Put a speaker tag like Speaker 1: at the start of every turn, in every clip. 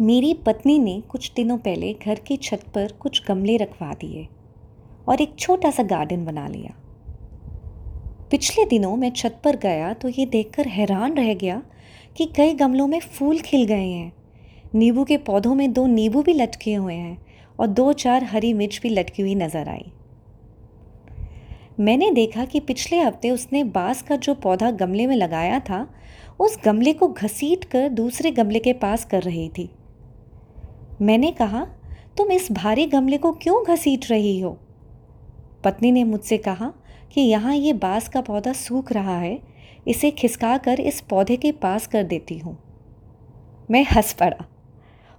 Speaker 1: मेरी पत्नी ने कुछ दिनों पहले घर की छत पर कुछ गमले रखवा दिए और एक छोटा सा गार्डन बना लिया। पिछले दिनों मैं छत पर गया तो ये देखकर हैरान रह गया कि कई गमलों में फूल खिल गए हैं। नींबू के पौधों में दो नींबू भी लटके हुए हैं और दो चार हरी मिर्च भी लटकी हुई नज़र आई। मैंने देखा कि पिछले हफ़्ते उसने बाँस का जो पौधा गमले में लगाया था, उस गमले को घसीट कर दूसरे गमले के पास कर रही थी। मैंने कहा, तुम इस भारी गमले को क्यों घसीट रही हो? पत्नी ने मुझसे कहा कि यहाँ ये बाँस का पौधा सूख रहा है, इसे खिसका कर इस पौधे के पास कर देती हूँ। मैं हंस पड़ा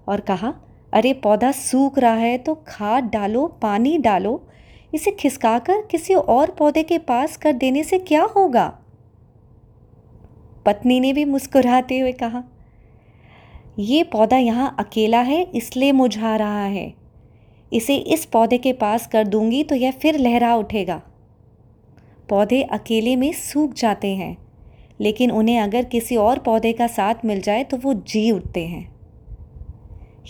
Speaker 1: और कहा, अरे, पौधा सूख रहा है तो खाद डालो, पानी डालो, इसे खिसका कर किसी और पौधे के पास कर देने से क्या होगा? पत्नी ने भी मुस्कुराते हुए कहा ये पौधा यहाँ अकेला है, इसलिए मुझा रहा है। इसे इस पौधे के पास कर दूँगी तो यह फिर लहरा उठेगा। पौधे अकेले में सूख जाते हैं, लेकिन उन्हें अगर किसी और पौधे का साथ मिल जाए तो वो जी उठते हैं।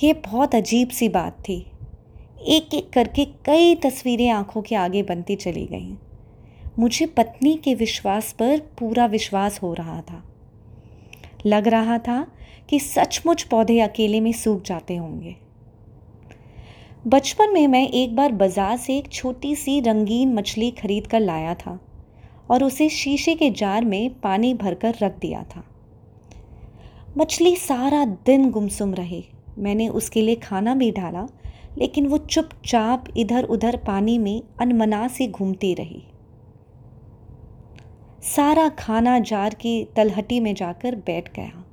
Speaker 1: ये बहुत अजीब सी बात थी। एक एक करके कई तस्वीरें आँखों के आगे बनती चली गईं। मुझे पत्नी के विश्वास पर पूरा विश्वास हो रहा था। लग रहा था कि सचमुच पौधे अकेले में सूख जाते होंगे। बचपन में मैं एक बार बाज़ार से एक छोटी सी रंगीन मछली खरीद कर लाया था और उसे शीशे के जार में पानी भरकर रख दिया था। मछली सारा दिन गुमसुम रही। मैंने उसके लिए खाना भी डाला, लेकिन वो चुपचाप इधर उधर पानी में अनमना से घूमती रही। सारा खाना जार की तलहटी में जाकर बैठ गया।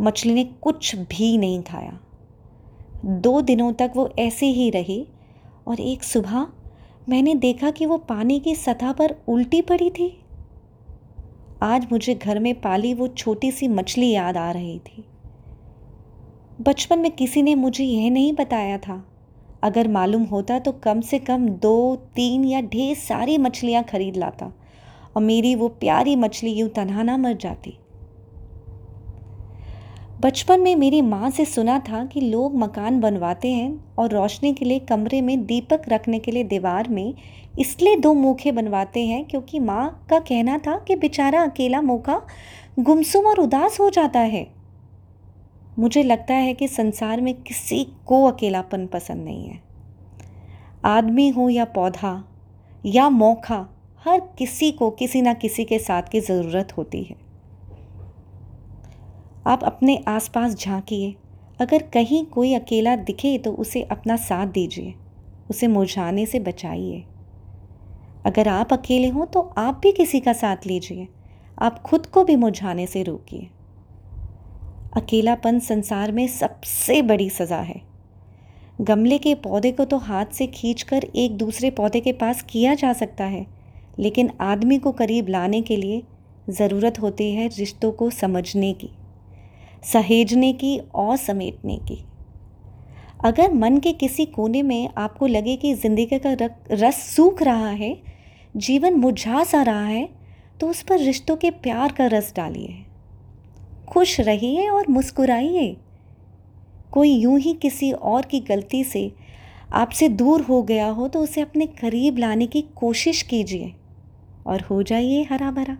Speaker 1: मछली ने कुछ भी नहीं खाया। दो दिनों तक वो ऐसे ही रही और एक सुबह मैंने देखा कि वो पानी की सतह पर उल्टी पड़ी थी। आज मुझे घर में पाली वो छोटी सी मछली याद आ रही थी। बचपन में किसी ने मुझे यह नहीं बताया था। अगर मालूम होता तो कम से कम दो, तीन या ढेर सारी मछलियाँ खरीद लाता। और मेरी वो प्यारी मछली यूँ तनहा ना मर जाती। बचपन में मेरी माँ से सुना था कि लोग मकान बनवाते हैं और रोशनी के लिए कमरे में दीपक रखने के लिए दीवार में इसलिए दो मूखे बनवाते हैं क्योंकि माँ का कहना था कि बेचारा अकेला मोखा गुमसुम और उदास हो जाता है। मुझे लगता है कि संसार में किसी को अकेलापन पसंद नहीं है। आदमी हो या पौधा या मौका हर किसी को किसी ना किसी के साथ की ज़रूरत होती है। आप अपने आसपास झांकिए। अगर कहीं कोई अकेला दिखे तो उसे अपना साथ दीजिए। उसे मुरझाने से बचाइए। अगर आप अकेले हों तो आप भी किसी का साथ लीजिए। आप खुद को भी मुरझाने से रोकिए। अकेलापन संसार में सबसे बड़ी सज़ा है। गमले के पौधे को तो हाथ से खींचकर एक दूसरे पौधे के पास किया जा सकता है। लेकिन आदमी को करीब लाने के लिए ज़रूरत होती है रिश्तों को समझने की, सहेजने की और समेटने की। अगर मन के किसी कोने में आपको लगे कि ज़िंदगी का रस सूख रहा है, जीवन मुझा सा रहा है तो उस पर रिश्तों के प्यार का रस डालिए। खुश रहिए और मुस्कुराइए। कोई यूँ ही किसी और की गलती से आपसे दूर हो गया हो तो उसे अपने करीब लाने की कोशिश कीजिए। और हो जाइए हरा भरा।